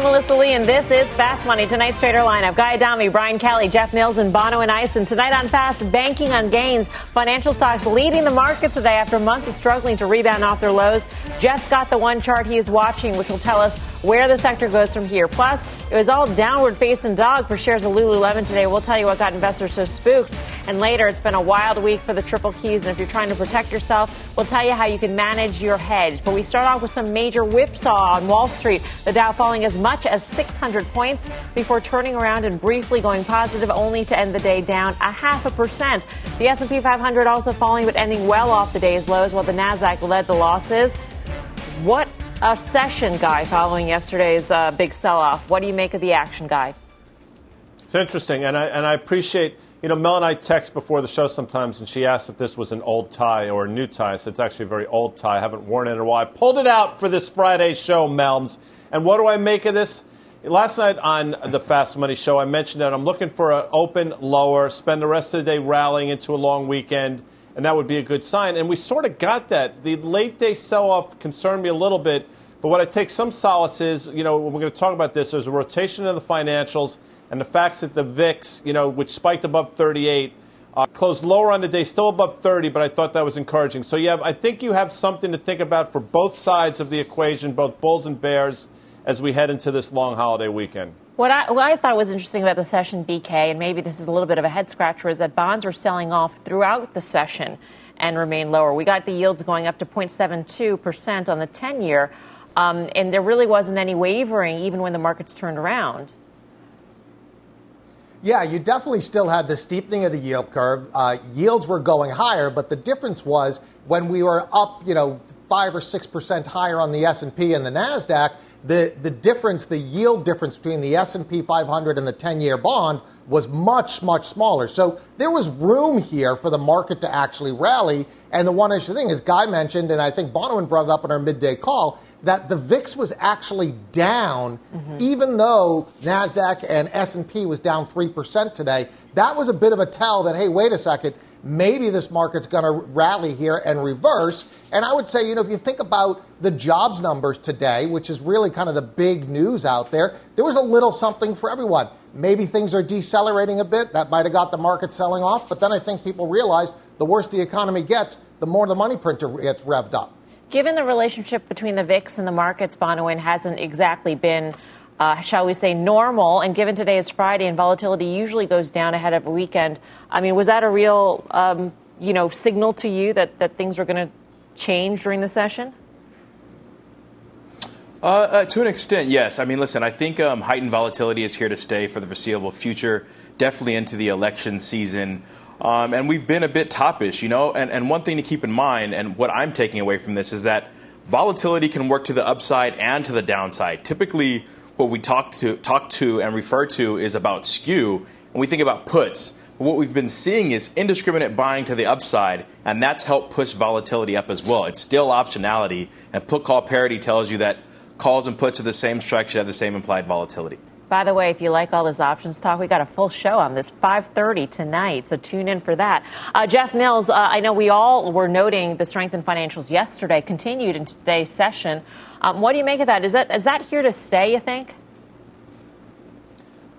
I'm Melissa Lee, and this is Fast Money. Tonight's trader lineup: Guy Adami, Brian Kelly, Jeff Mills, and Bonawyn. And tonight on Fast, banking on gains. Financial stocks leading the markets today after months of struggling to rebound off their lows. Jeff's got the one chart he is watching, which will tell us where the sector goes from here. Plus, it was all downward facing dog for shares of Lululemon today. We'll tell you what got investors so spooked. And later, it's been a wild week for the triple Qs. And if you're trying to protect yourself, we'll tell you how you can manage your hedge. But we start off with some major whipsaw on Wall Street. The Dow falling as much as 600 points before turning around and briefly going positive, only to end the day down a half a percent. The S&P 500 also falling, but ending well off the day's lows, while the Nasdaq led the losses. What a session, Guy, following yesterday's uh, big sell off. What do you make of the action, Guy? It's interesting, and I, and I appreciate, you know, Mel and I text before the show sometimes, and she asked if this was an old tie or a new tie. Said, it's actually a very old tie. I haven't worn it in a while. I pulled it out for this Friday show, Melms. And what do I make of this? Last night on the Fast Money show, I mentioned that I'm looking for an open lower, spend the rest of the day rallying into a long weekend, and that would be a good sign. And we sort of got that. The late day sell off concerned me a little bit, but what I take some solace is, you know, we're going to talk about this. There's a rotation of the financials and the facts that the VIX, you know, which spiked above 38, uh, closed lower on the day, still above 30, but I thought that was encouraging. So, yeah, I think you have something to think about for both sides of the equation, both bulls and bears as we head into this long holiday weekend. What I, what I, thought was interesting about the session, BK, and maybe this is a little bit of a head scratcher, is that bonds were selling off throughout the session and remain lower. We got the yields going up to 0.72% on the 10 year, um, and there really wasn't any wavering even when the markets turned around. Yeah, you definitely still had the steepening of the yield curve. Uh, yields were going higher, but the difference was when we were up, you know, five or six percent higher on the S and P and the Nasdaq the, the difference, the yield difference between the S&P 500 and the 10-year bond was much, much smaller. So there was room here for the market to actually rally. And the one interesting thing is Guy mentioned, and I think Bonawyn brought it up in our midday call, that the VIX was actually down, mm-hmm. even though Nasdaq and S&P was down 3% today. That was a bit of a tell that, hey, wait a second, maybe this market's going to rally here and reverse. And I would say, you know, if you think about the jobs numbers today, which is really kind of the big news out there, there was a little something for everyone. Maybe things are decelerating a bit. That might have got the market selling off. But then I think people realized the worse the economy gets, the more the money printer gets revved up. Given the relationship between the VIX and the markets, Bonawyn hasn't exactly been uh, shall we say, normal. And given today is Friday and volatility usually goes down ahead of a weekend, I mean, was that a real, um, you know, signal to you that, that things were going to change during the session? Uh, uh, to an extent, yes. I mean, listen, I think um, heightened volatility is here to stay for the foreseeable future, definitely into the election season. Um, and we've been a bit toppish, you know. And, and one thing to keep in mind, and what I'm taking away from this, is that volatility can work to the upside and to the downside. Typically, what we talk to, talk to and refer to is about skew, and we think about puts. But what we've been seeing is indiscriminate buying to the upside, and that's helped push volatility up as well. It's still optionality, and put call parity tells you that calls and puts are the same strike should have the same implied volatility. By the way, if you like all this options talk, we got a full show on this 5:30 tonight, so tune in for that. Uh, Jeff Mills, uh, I know we all were noting the strength in financials yesterday, continued into today's session. Um, what do you make of that? Is that is that here to stay? You think?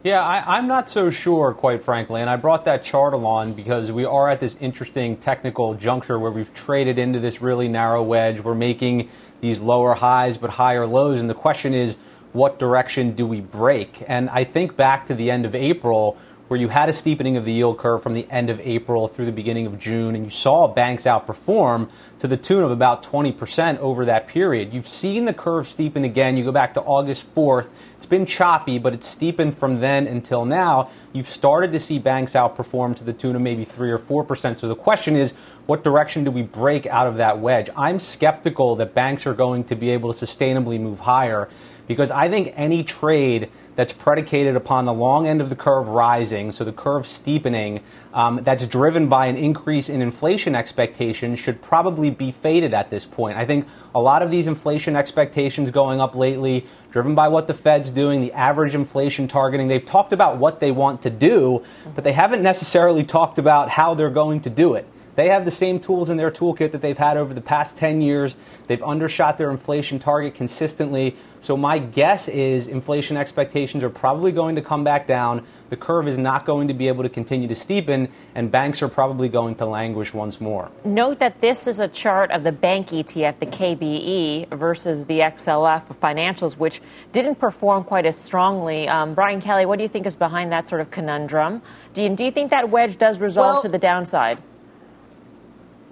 Yeah, I, am not so sure, quite frankly. And I brought that chart along because we are at this interesting technical juncture where we've traded into this really narrow wedge. We're making these lower highs but higher lows. And the question is, what direction do we break? And I think back to the end of April where you had a steepening of the yield curve from the end of April through the beginning of June, and you saw banks outperform to the tune of about 20% over that period. You've seen the curve steepen again. You go back to August 4th. It's been choppy, but it's steepened from then until now. You've started to see banks outperform to the tune of maybe 3 or 4%. So the question is, what direction do we break out of that wedge? I'm skeptical that banks are going to be able to sustainably move higher because I think any trade that's predicated upon the long end of the curve rising, so the curve steepening, um, that's driven by an increase in inflation expectations should probably be faded at this point. I think a lot of these inflation expectations going up lately, driven by what the Fed's doing, the average inflation targeting, they've talked about what they want to do, but they haven't necessarily talked about how they're going to do it. They have the same tools in their toolkit that they've had over the past 10 years. They've undershot their inflation target consistently. So, my guess is inflation expectations are probably going to come back down. The curve is not going to be able to continue to steepen, and banks are probably going to languish once more. Note that this is a chart of the bank ETF, the KBE, versus the XLF of financials, which didn't perform quite as strongly. Um, Brian Kelly, what do you think is behind that sort of conundrum? Do you, do you think that wedge does resolve well, to the downside?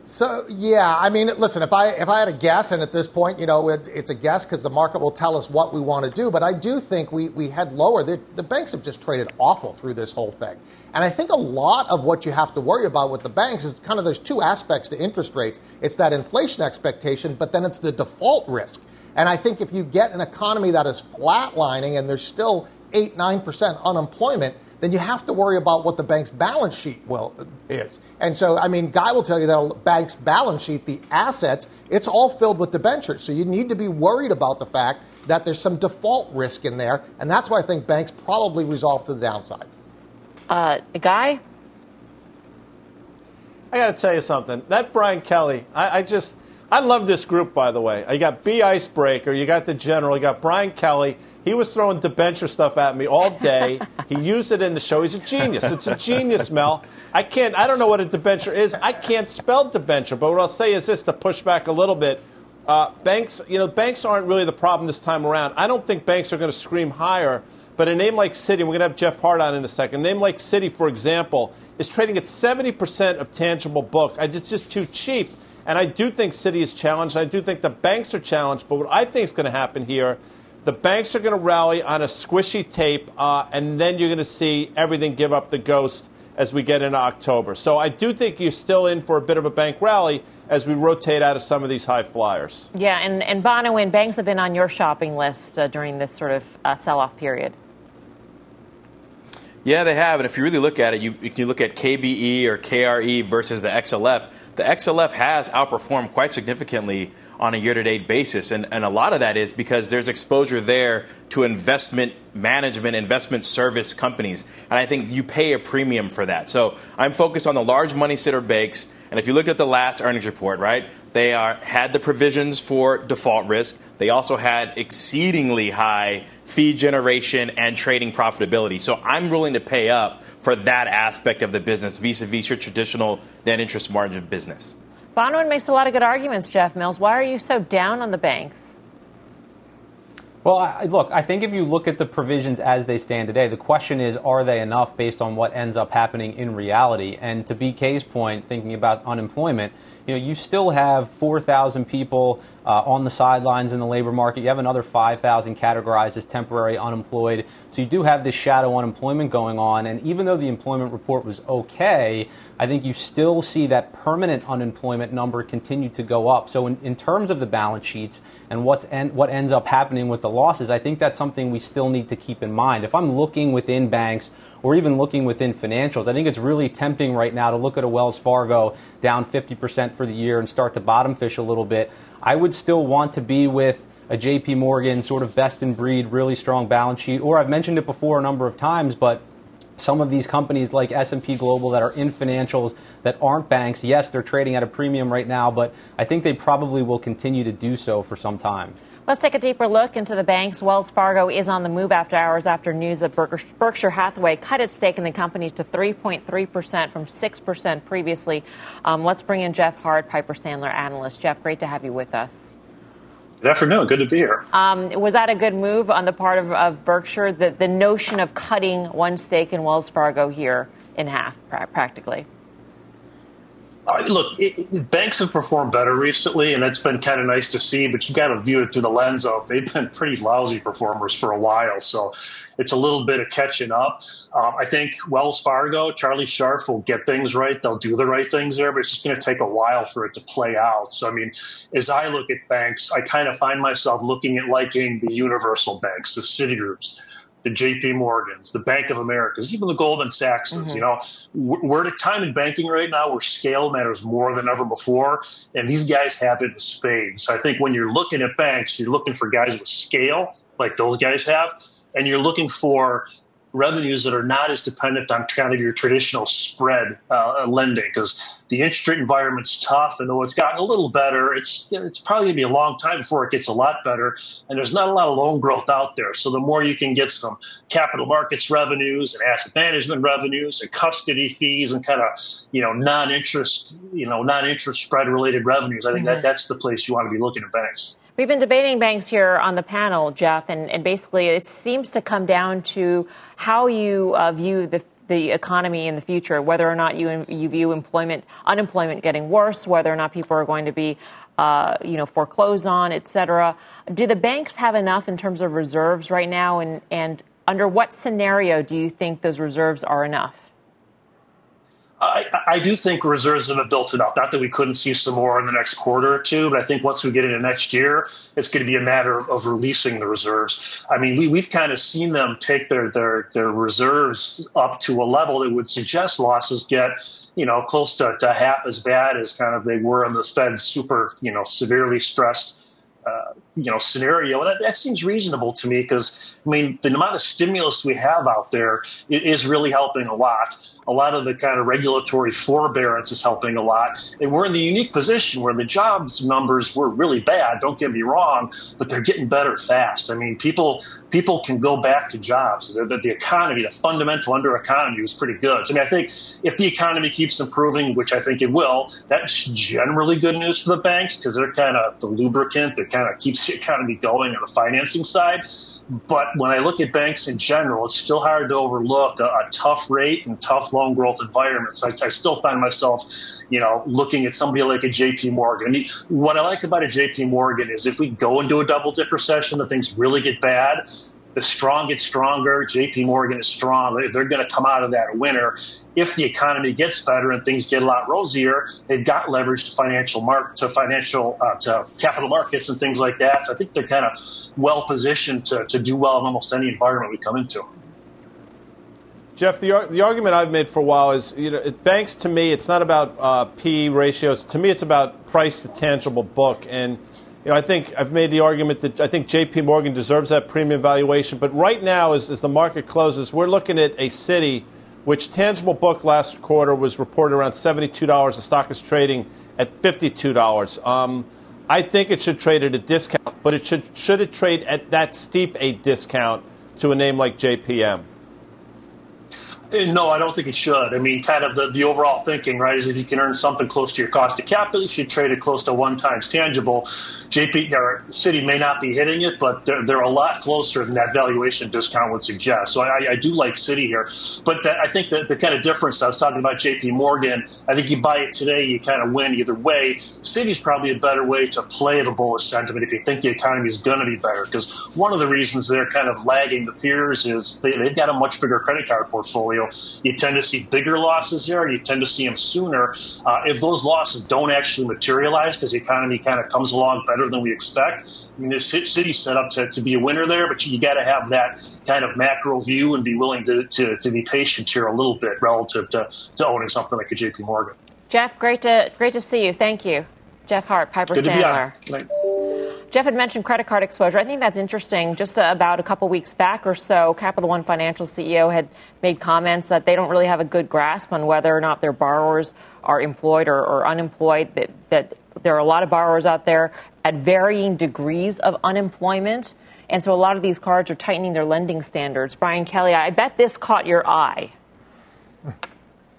So yeah, I mean, listen, if I if I had a guess, and at this point, you know, it, it's a guess because the market will tell us what we want to do. But I do think we we head lower. The, the banks have just traded awful through this whole thing, and I think a lot of what you have to worry about with the banks is kind of there's two aspects to interest rates. It's that inflation expectation, but then it's the default risk. And I think if you get an economy that is flatlining and there's still eight nine percent unemployment then you have to worry about what the bank's balance sheet will is. And so, I mean, Guy will tell you that a bank's balance sheet, the assets, it's all filled with debentures. So you need to be worried about the fact that there's some default risk in there, and that's why I think banks probably resolve to the downside. Uh, Guy. I got to tell you something. That Brian Kelly, I, I just. I love this group, by the way. You got B Icebreaker, you got the General, you got Brian Kelly. He was throwing debenture stuff at me all day. he used it in the show. He's a genius. It's a genius, Mel. I can't. I don't know what a debenture is. I can't spell debenture. But what I'll say is this: to push back a little bit. Uh, banks, you know, banks aren't really the problem this time around. I don't think banks are going to scream higher. But a name like Citi, we're going to have Jeff Harte on in a second. A name like Citi, for example, is trading at 70% of tangible book. It's just too cheap. And I do think Citi is challenged. I do think the banks are challenged. But what I think is going to happen here the banks are going to rally on a squishy tape, uh, and then you're going to see everything give up the ghost as we get into October. So I do think you're still in for a bit of a bank rally as we rotate out of some of these high flyers. Yeah, and, and Bonawyn, banks have been on your shopping list uh, during this sort of uh, sell off period. Yeah, they have. And if you really look at it, you, you can look at KBE or KRE versus the XLF. The XLF has outperformed quite significantly on a year to date basis. And, and a lot of that is because there's exposure there to investment management, investment service companies. And I think you pay a premium for that. So I'm focused on the large money center banks. And if you looked at the last earnings report, right, they are, had the provisions for default risk. They also had exceedingly high fee generation and trading profitability. So I'm willing to pay up for that aspect of the business vis a vis your traditional net interest margin business. Bonawyn makes a lot of good arguments, Jeff Mills. Why are you so down on the banks? Well, I, look, I think if you look at the provisions as they stand today, the question is, are they enough based on what ends up happening in reality? And to BK's point, thinking about unemployment, you know, you still have 4,000 people uh, on the sidelines in the labor market. You have another 5,000 categorized as temporary unemployed. So you do have this shadow unemployment going on. And even though the employment report was okay, I think you still see that permanent unemployment number continue to go up. So in, in terms of the balance sheets and what's en- what ends up happening with the losses, I think that's something we still need to keep in mind. If I'm looking within banks or even looking within financials. I think it's really tempting right now to look at a Wells Fargo down 50% for the year and start to bottom fish a little bit. I would still want to be with a JP Morgan sort of best in breed, really strong balance sheet, or I've mentioned it before a number of times, but some of these companies like S&P Global that are in financials that aren't banks, yes, they're trading at a premium right now, but I think they probably will continue to do so for some time. Let's take a deeper look into the banks. Wells Fargo is on the move after hours after news that Berkshire Hathaway cut its stake in the company to 3.3% from 6% previously. Um, let's bring in Jeff Harte, Piper Sandler analyst. Jeff, great to have you with us. Good afternoon. Good to be here. Um, was that a good move on the part of, of Berkshire? The, the notion of cutting one stake in Wells Fargo here in half, practically. Uh, look, it, banks have performed better recently, and that's been kind of nice to see. But you got to view it through the lens of they've been pretty lousy performers for a while. So it's a little bit of catching up. Um, I think Wells Fargo, Charlie Scharf will get things right. They'll do the right things there, but it's just going to take a while for it to play out. So, I mean, as I look at banks, I kind of find myself looking at liking the universal banks, the Citigroups, the JP Morgans, the Bank of Americas, even the Goldman Sachs. Mm-hmm. You know, we're at a time in banking right now where scale matters more than ever before, and these guys have it in spades. So I think when you're looking at banks, you're looking for guys with scale, like those guys have, and you're looking for revenues that are not as dependent on kind of your traditional spread uh, lending because the interest rate environment's tough and though it's gotten a little better it's it's probably going to be a long time before it gets a lot better and there's not a lot of loan growth out there so the more you can get some capital markets revenues and asset management revenues and custody fees and kind of you know non-interest you know non-interest spread related revenues i think mm-hmm. that that's the place you want to be looking at banks We've been debating banks here on the panel, Jeff, and, and basically it seems to come down to how you uh, view the the economy in the future, whether or not you you view employment unemployment getting worse, whether or not people are going to be uh, you know foreclosed on, et cetera. Do the banks have enough in terms of reserves right now, and and under what scenario do you think those reserves are enough? I, I, do think reserves have been built enough. Not that we couldn't see some more in the next quarter or two, but I think once we get into next year, it's going to be a matter of, of releasing the reserves. I mean, we, we've kind of seen them take their, their, their reserves up to a level that would suggest losses get, you know, close to, to half as bad as kind of they were in the Fed super, you know, severely stressed you know scenario, and that, that seems reasonable to me because I mean the amount of stimulus we have out there is really helping a lot a lot of the kind of regulatory forbearance is helping a lot. And we're in the unique position where the jobs numbers were really bad. Don't get me wrong, but they're getting better fast. I mean, people people can go back to jobs. The, the, the economy, the fundamental under economy was pretty good. So, I mean, I think if the economy keeps improving, which I think it will, that's generally good news for the banks because they're kind of the lubricant that kind of keeps the economy going on the financing side. But when I look at banks in general, it's still hard to overlook a, a tough rate and tough loan growth environment. So I, I, still find myself, you know, looking at somebody like a JP Morgan. what I like about a JP Morgan is if we go into a double dip recession, the things really get bad, the strong get stronger. JP Morgan is strong. They're going to come out of that a winner. If the economy gets better and things get a lot rosier, they've got leverage to financial mark to financial uh, to capital markets and things like that. So I think they're kind of well positioned to, to do well in almost any environment we come into. Jeff, the, the argument I've made for a while is, you know, it, banks to me, it's not about uh, P ratios. To me, it's about price to tangible book. And you know, I think I've made the argument that I think J.P. Morgan deserves that premium valuation. But right now, as, as the market closes, we're looking at a Citi which tangible book last quarter was reported around $72. The stock is trading at $52. Um, I think it should trade at a discount, but it should should it trade at that steep a discount to a name like JPM? No, I don't think it should. I mean, kind of the, the overall thinking, right, is if you can earn something close to your cost of capital, you should trade it close to one times tangible. JP or Citi may not be hitting it, but they're, they're a lot closer than that valuation discount would suggest. So I, I do like Citi here. But that, I think that the kind of difference I was talking about JP Morgan, I think you buy it today, you kind of win either way. Citi's probably a better way to play the bullish sentiment if you think the economy is going to be better. Because one of the reasons they're kind of lagging the peers is they, they've got a much bigger credit card portfolio portfolio, you tend to see bigger losses there. And you tend to see them sooner. Uh, if those losses don't actually materialize because the economy kind of comes along better than we expect, I mean, this Citi's set up to, to be a winner there, but you, you got to have that kind of macro view and be willing to, to, to be patient here a little bit relative to, to owning something like a JP Morgan. Jeff, great to great to see you. Thank you. Jeff Harte, Piper Good Sandler. Jeff had mentioned credit card exposure. I think that's interesting. Just uh, about a couple weeks back or so, Capital One Financial CEO had made comments that they don't really have a good grasp on whether or not their borrowers are employed or, or unemployed, that, that there are a lot of borrowers out there at varying degrees of unemployment. And so a lot of these cards are tightening their lending standards. Brian Kelly, I bet this caught your eye.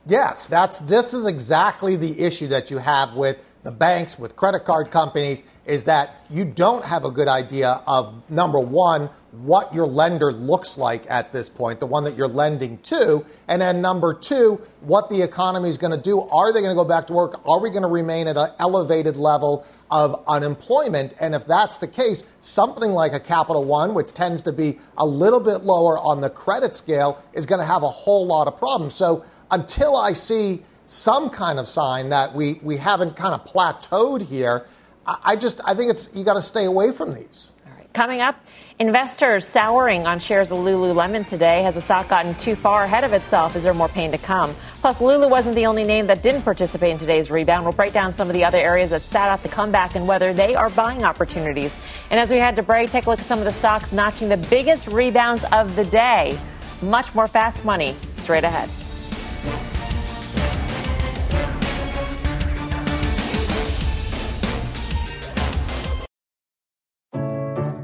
Yes, that's this is exactly the issue that you have with the banks, with credit card companies, is that you don't have a good idea of number one, what your lender looks like at this point, the one that you're lending to, and then number two, what the economy is going to do. Are they going to go back to work? Are we going to remain at an elevated level of unemployment? And if that's the case, something like a Capital One, which tends to be a little bit lower on the credit scale, is going to have a whole lot of problems. So until I see some kind of sign that we, we haven't kind of plateaued here. I, I just I think it's you got to stay away from these. All right. Coming up, investors souring on shares of Lululemon today. Has the stock gotten too far ahead of itself? Is there more pain to come? Plus, Lulu wasn't the only name that didn't participate in today's rebound. We'll break down some of the other areas that sat out the comeback and whether they are buying opportunities. And as we head to break, take a look at some of the stocks notching the biggest rebounds of the day. Much more fast money straight ahead.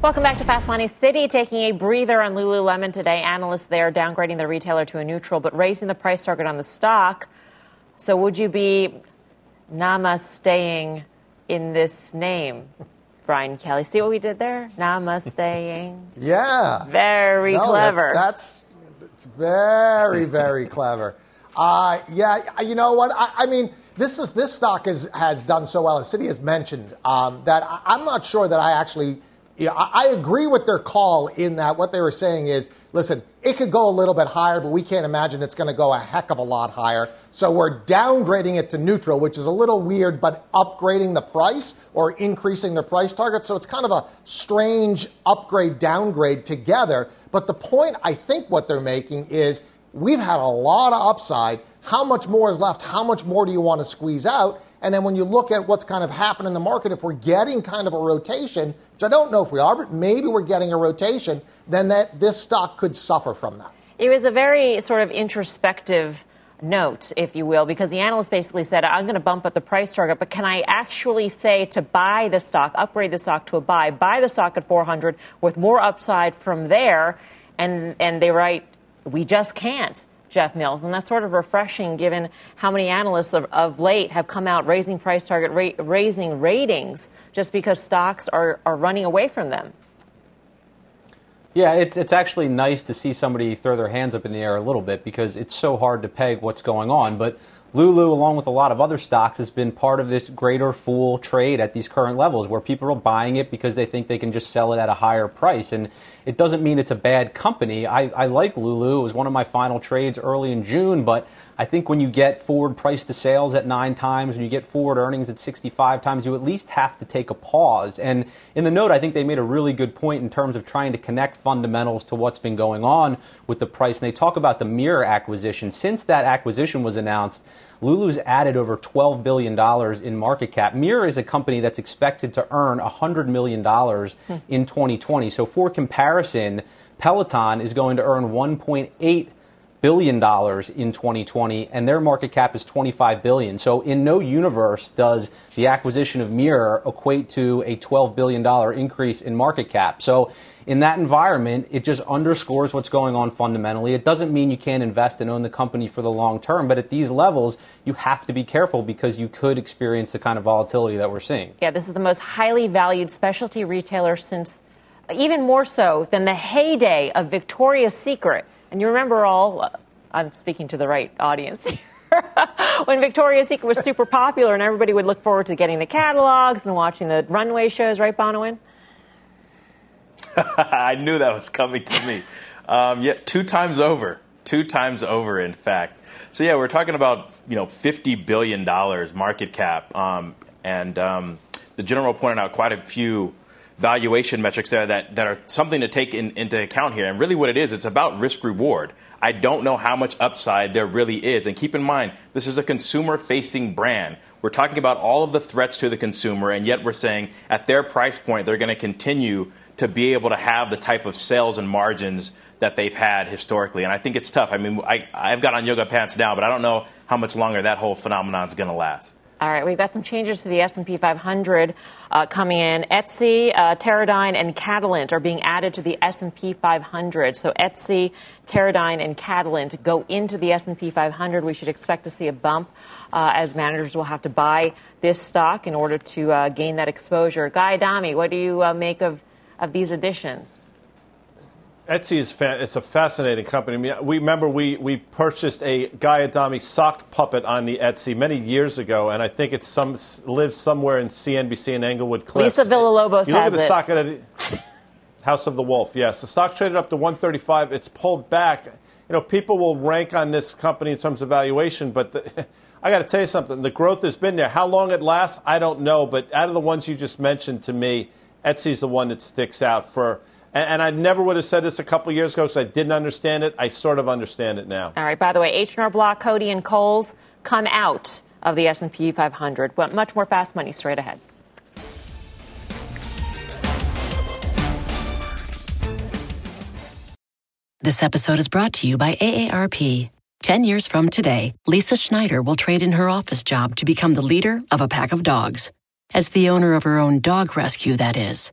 Welcome back to Fast Money Citi. Taking a breather on Lululemon today. Analysts there downgrading the retailer to a neutral, but raising the price target on the stock. So, would you be namasteing in this name, Brian Kelly? See what we did there? Namasteing. Yeah. Very no, clever. That's, that's very, very clever. Uh, yeah, you know what? I, I mean, this is this stock is, has done so well, as Citi has mentioned, um, that I, I'm not sure that I actually yeah, I, I agree with their call in that what they were saying is, listen, it could go a little bit higher, but we can't imagine it's going to go a heck of a lot higher. So we're downgrading it to neutral, which is a little weird, but upgrading the price or increasing the price target. So it's kind of a strange upgrade downgrade together. But the point I think what they're making is we've had a lot of upside. How much more is left? How much more do you want to squeeze out? And then when you look at what's kind of happened in the market, if we're getting kind of a rotation, which I don't know if we are, but maybe we're getting a rotation, then that this stock could suffer from that. It was a very sort of introspective note, if you will, because the analyst basically said, I'm going to bump up the price target, but can I actually say to buy the stock, upgrade the stock to a buy, buy the stock at 400 with more upside from there? And, and they write, we just can't. Jeff Mills. And that's sort of refreshing given how many analysts of, of late have come out raising price target, ra- raising ratings just because stocks are, are running away from them. Yeah, it's, it's actually nice to see somebody throw their hands up in the air a little bit because it's so hard to peg what's going on. But Lulu, along with a lot of other stocks, has been part of this greater fool trade at these current levels where people are buying it because they think they can just sell it at a higher price. And it doesn't mean it's a bad company. I, I like Lulu. It was one of my final trades early in June, but I think when you get forward price to sales at nine times, when you get forward earnings at 65 times, you at least have to take a pause. And in the note, I think they made a really good point in terms of trying to connect fundamentals to what's been going on with the price. And they talk about the Mirror acquisition. Since that acquisition was announced, Lulu's added over $12 billion in market cap. Mirror is a company that's expected to earn $100 million hmm. in 2020. So, for comparison, Peloton is going to earn 1.8 billion dollars in 2020 and their market cap is 25 billion. So in no universe does the acquisition of Mirror equate to a 12 billion dollar increase in market cap. So in that environment, it just underscores what's going on fundamentally. It doesn't mean you can't invest and own the company for the long term, but at these levels, you have to be careful because you could experience the kind of volatility that we're seeing. Yeah, this is the most highly valued specialty retailer since even more so than the heyday of Victoria's Secret. And you remember all, uh, I'm speaking to the right audience here. when Victoria's Secret was super popular and everybody would look forward to getting the catalogs and watching the runway shows, right, Bonawyn? I knew that was coming to me. Um, yeah, two times over. Two times over, in fact. So yeah, we're talking about you know fifty billion dollars market cap, um, and um, the general pointed out quite a few valuation metrics there that, that are something to take in, into account here. And really, what it is, it's about risk reward. I don't know how much upside there really is. And keep in mind, this is a consumer facing brand. We're talking about all of the threats to the consumer, and yet we're saying at their price point, they're going to continue to be able to have the type of sales and margins that they've had historically. And I think it's tough. I mean, I, I've got on yoga pants now, but I don't know how much longer that whole phenomenon is going to last. All right, we've got some changes to the S&P 500 uh, coming in. Etsy, uh, Teradyne, and Catalent are being added to the S&P 500. So Etsy, Teradyne, and Catalent go into the S&P 500. We should expect to see a bump uh, as managers will have to buy this stock in order to uh, gain that exposure. Guy Adami, what do you uh, make of, of these additions? Etsy is fa- it's a fascinating company. I mean, we remember we, we purchased a Guy Adami sock puppet on the Etsy many years ago, and I think it some lives somewhere in CNBC in Englewood Cliffs. Lisa Villalobos you look at the it. stock at House of the Wolf. Yes, the stock traded up to 135. It's pulled back. You know, people will rank on this company in terms of valuation, but the, I got to tell you something. The growth has been there. How long it lasts, I don't know. But out of the ones you just mentioned to me, Etsy's the one that sticks out for and, and I never would have said this a couple years ago because I didn't understand it. I sort of understand it now. All right. By the way, H&R Block, Coty, and Kohl's come out of the S&P 500. But much more fast money straight ahead. This episode is brought to you by AARP. Ten years from today, Lisa Schneider will trade in her office job to become the leader of a pack of dogs. As the owner of her own dog rescue, that is.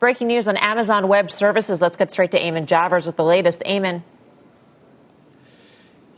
Breaking news on Amazon Web Services. Let's get straight to Eamon Javers with the latest. Eamon.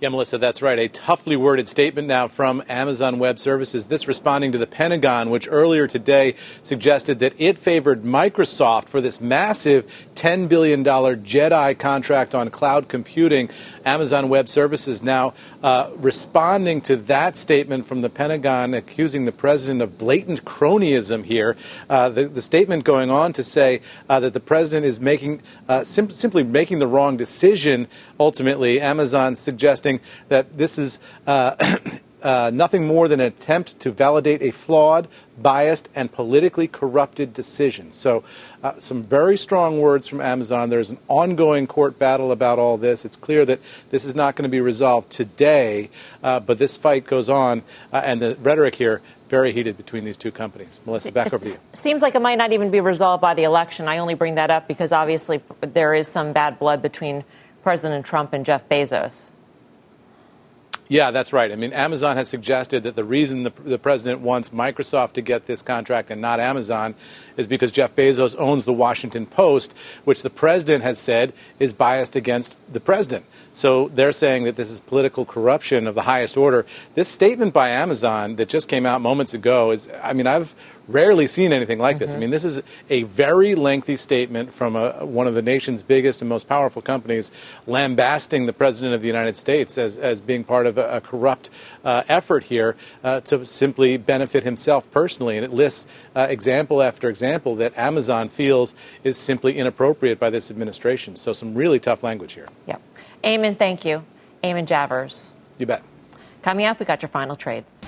Yeah, Melissa, that's right. A toughly worded statement now from Amazon Web Services. This responding to the Pentagon, which earlier today suggested that it favored Microsoft for this massive $10 billion JEDI contract on cloud computing. Amazon Web Services now uh, responding to that statement from the Pentagon, accusing the president of blatant cronyism here. Uh, the, the, statement going on to say uh, that the president is making uh, sim- simply making the wrong decision. Ultimately, Amazon suggesting that this is. Uh, nothing more than an attempt to validate a flawed, biased, and politically corrupted decision. So, uh, some very strong words from Amazon. There's an ongoing court battle about all this. It's clear that this is not going to be resolved today, uh, but this fight goes on, uh, and the rhetoric here very heated between these two companies. Melissa, back over to you. Seems like it might not even be resolved by the election. I only bring that up because obviously there is some bad blood between President Trump and Jeff Bezos. Yeah, that's right. I mean, Amazon has suggested that the reason the, the, president wants Microsoft to get this contract and not Amazon is because Jeff Bezos owns the Washington Post, which the president has said is biased against the president. So they're saying that this is political corruption of the highest order. This statement by Amazon that just came out moments ago is, I mean, I've rarely seen anything like this. Mm-hmm. I mean, this is a very lengthy statement from a, one of the nation's biggest and most powerful companies lambasting the President of the United States as, as being part of a, a corrupt uh, effort here uh, to simply benefit himself personally. And it lists uh, example after example that Amazon feels is simply inappropriate by this administration. So, some really tough language here. Yep. Eamon, thank you. Eamon Javers. You bet. Coming up, we got your final trades.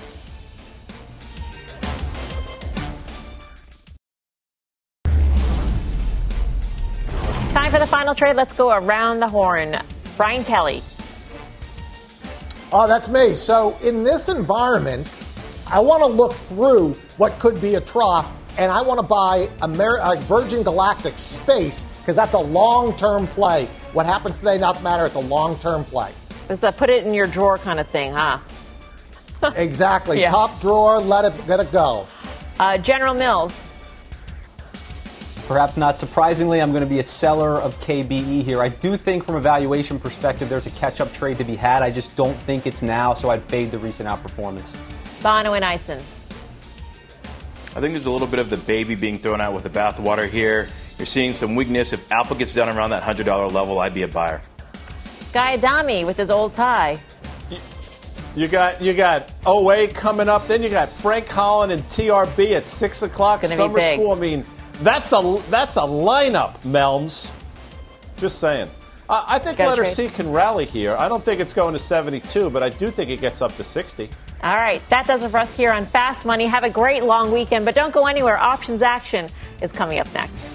Final trade. Let's go around the horn. Brian Kelly. Oh, that's me. So, in this environment, I want to look through what could be a trough, and I want to buy Amer- uh, Virgin Galactic Space because that's a long term play. What happens today doesn't matter. It's a long term play. It's a put it in your drawer kind of thing, huh? exactly. Yeah. Top drawer, let it let it go. Uh, General Mills. Perhaps not surprisingly, I'm going to be a seller of KBE here. I do think, from a valuation perspective, there's a catch up trade to be had. I just don't think it's now, so I'd fade the recent outperformance. Bonawyn Eison. I think there's a little bit of the baby being thrown out with the bathwater here. You're seeing some weakness. If Apple gets down around that $100 level, I'd be a buyer. Guy Adami with his old tie. You got you got OA coming up. Then you got Frank Holland and TRB at six o'clock. Gonna be Summer school. I mean, that's a that's a lineup, Melms. Just saying. I I think Gotta letter trade. C can rally here. I don't think it's going to 72, but I do think it gets up to 60. All right, that does it for us here on Fast Money. Have a great long weekend, but don't go anywhere. Options action is coming up next.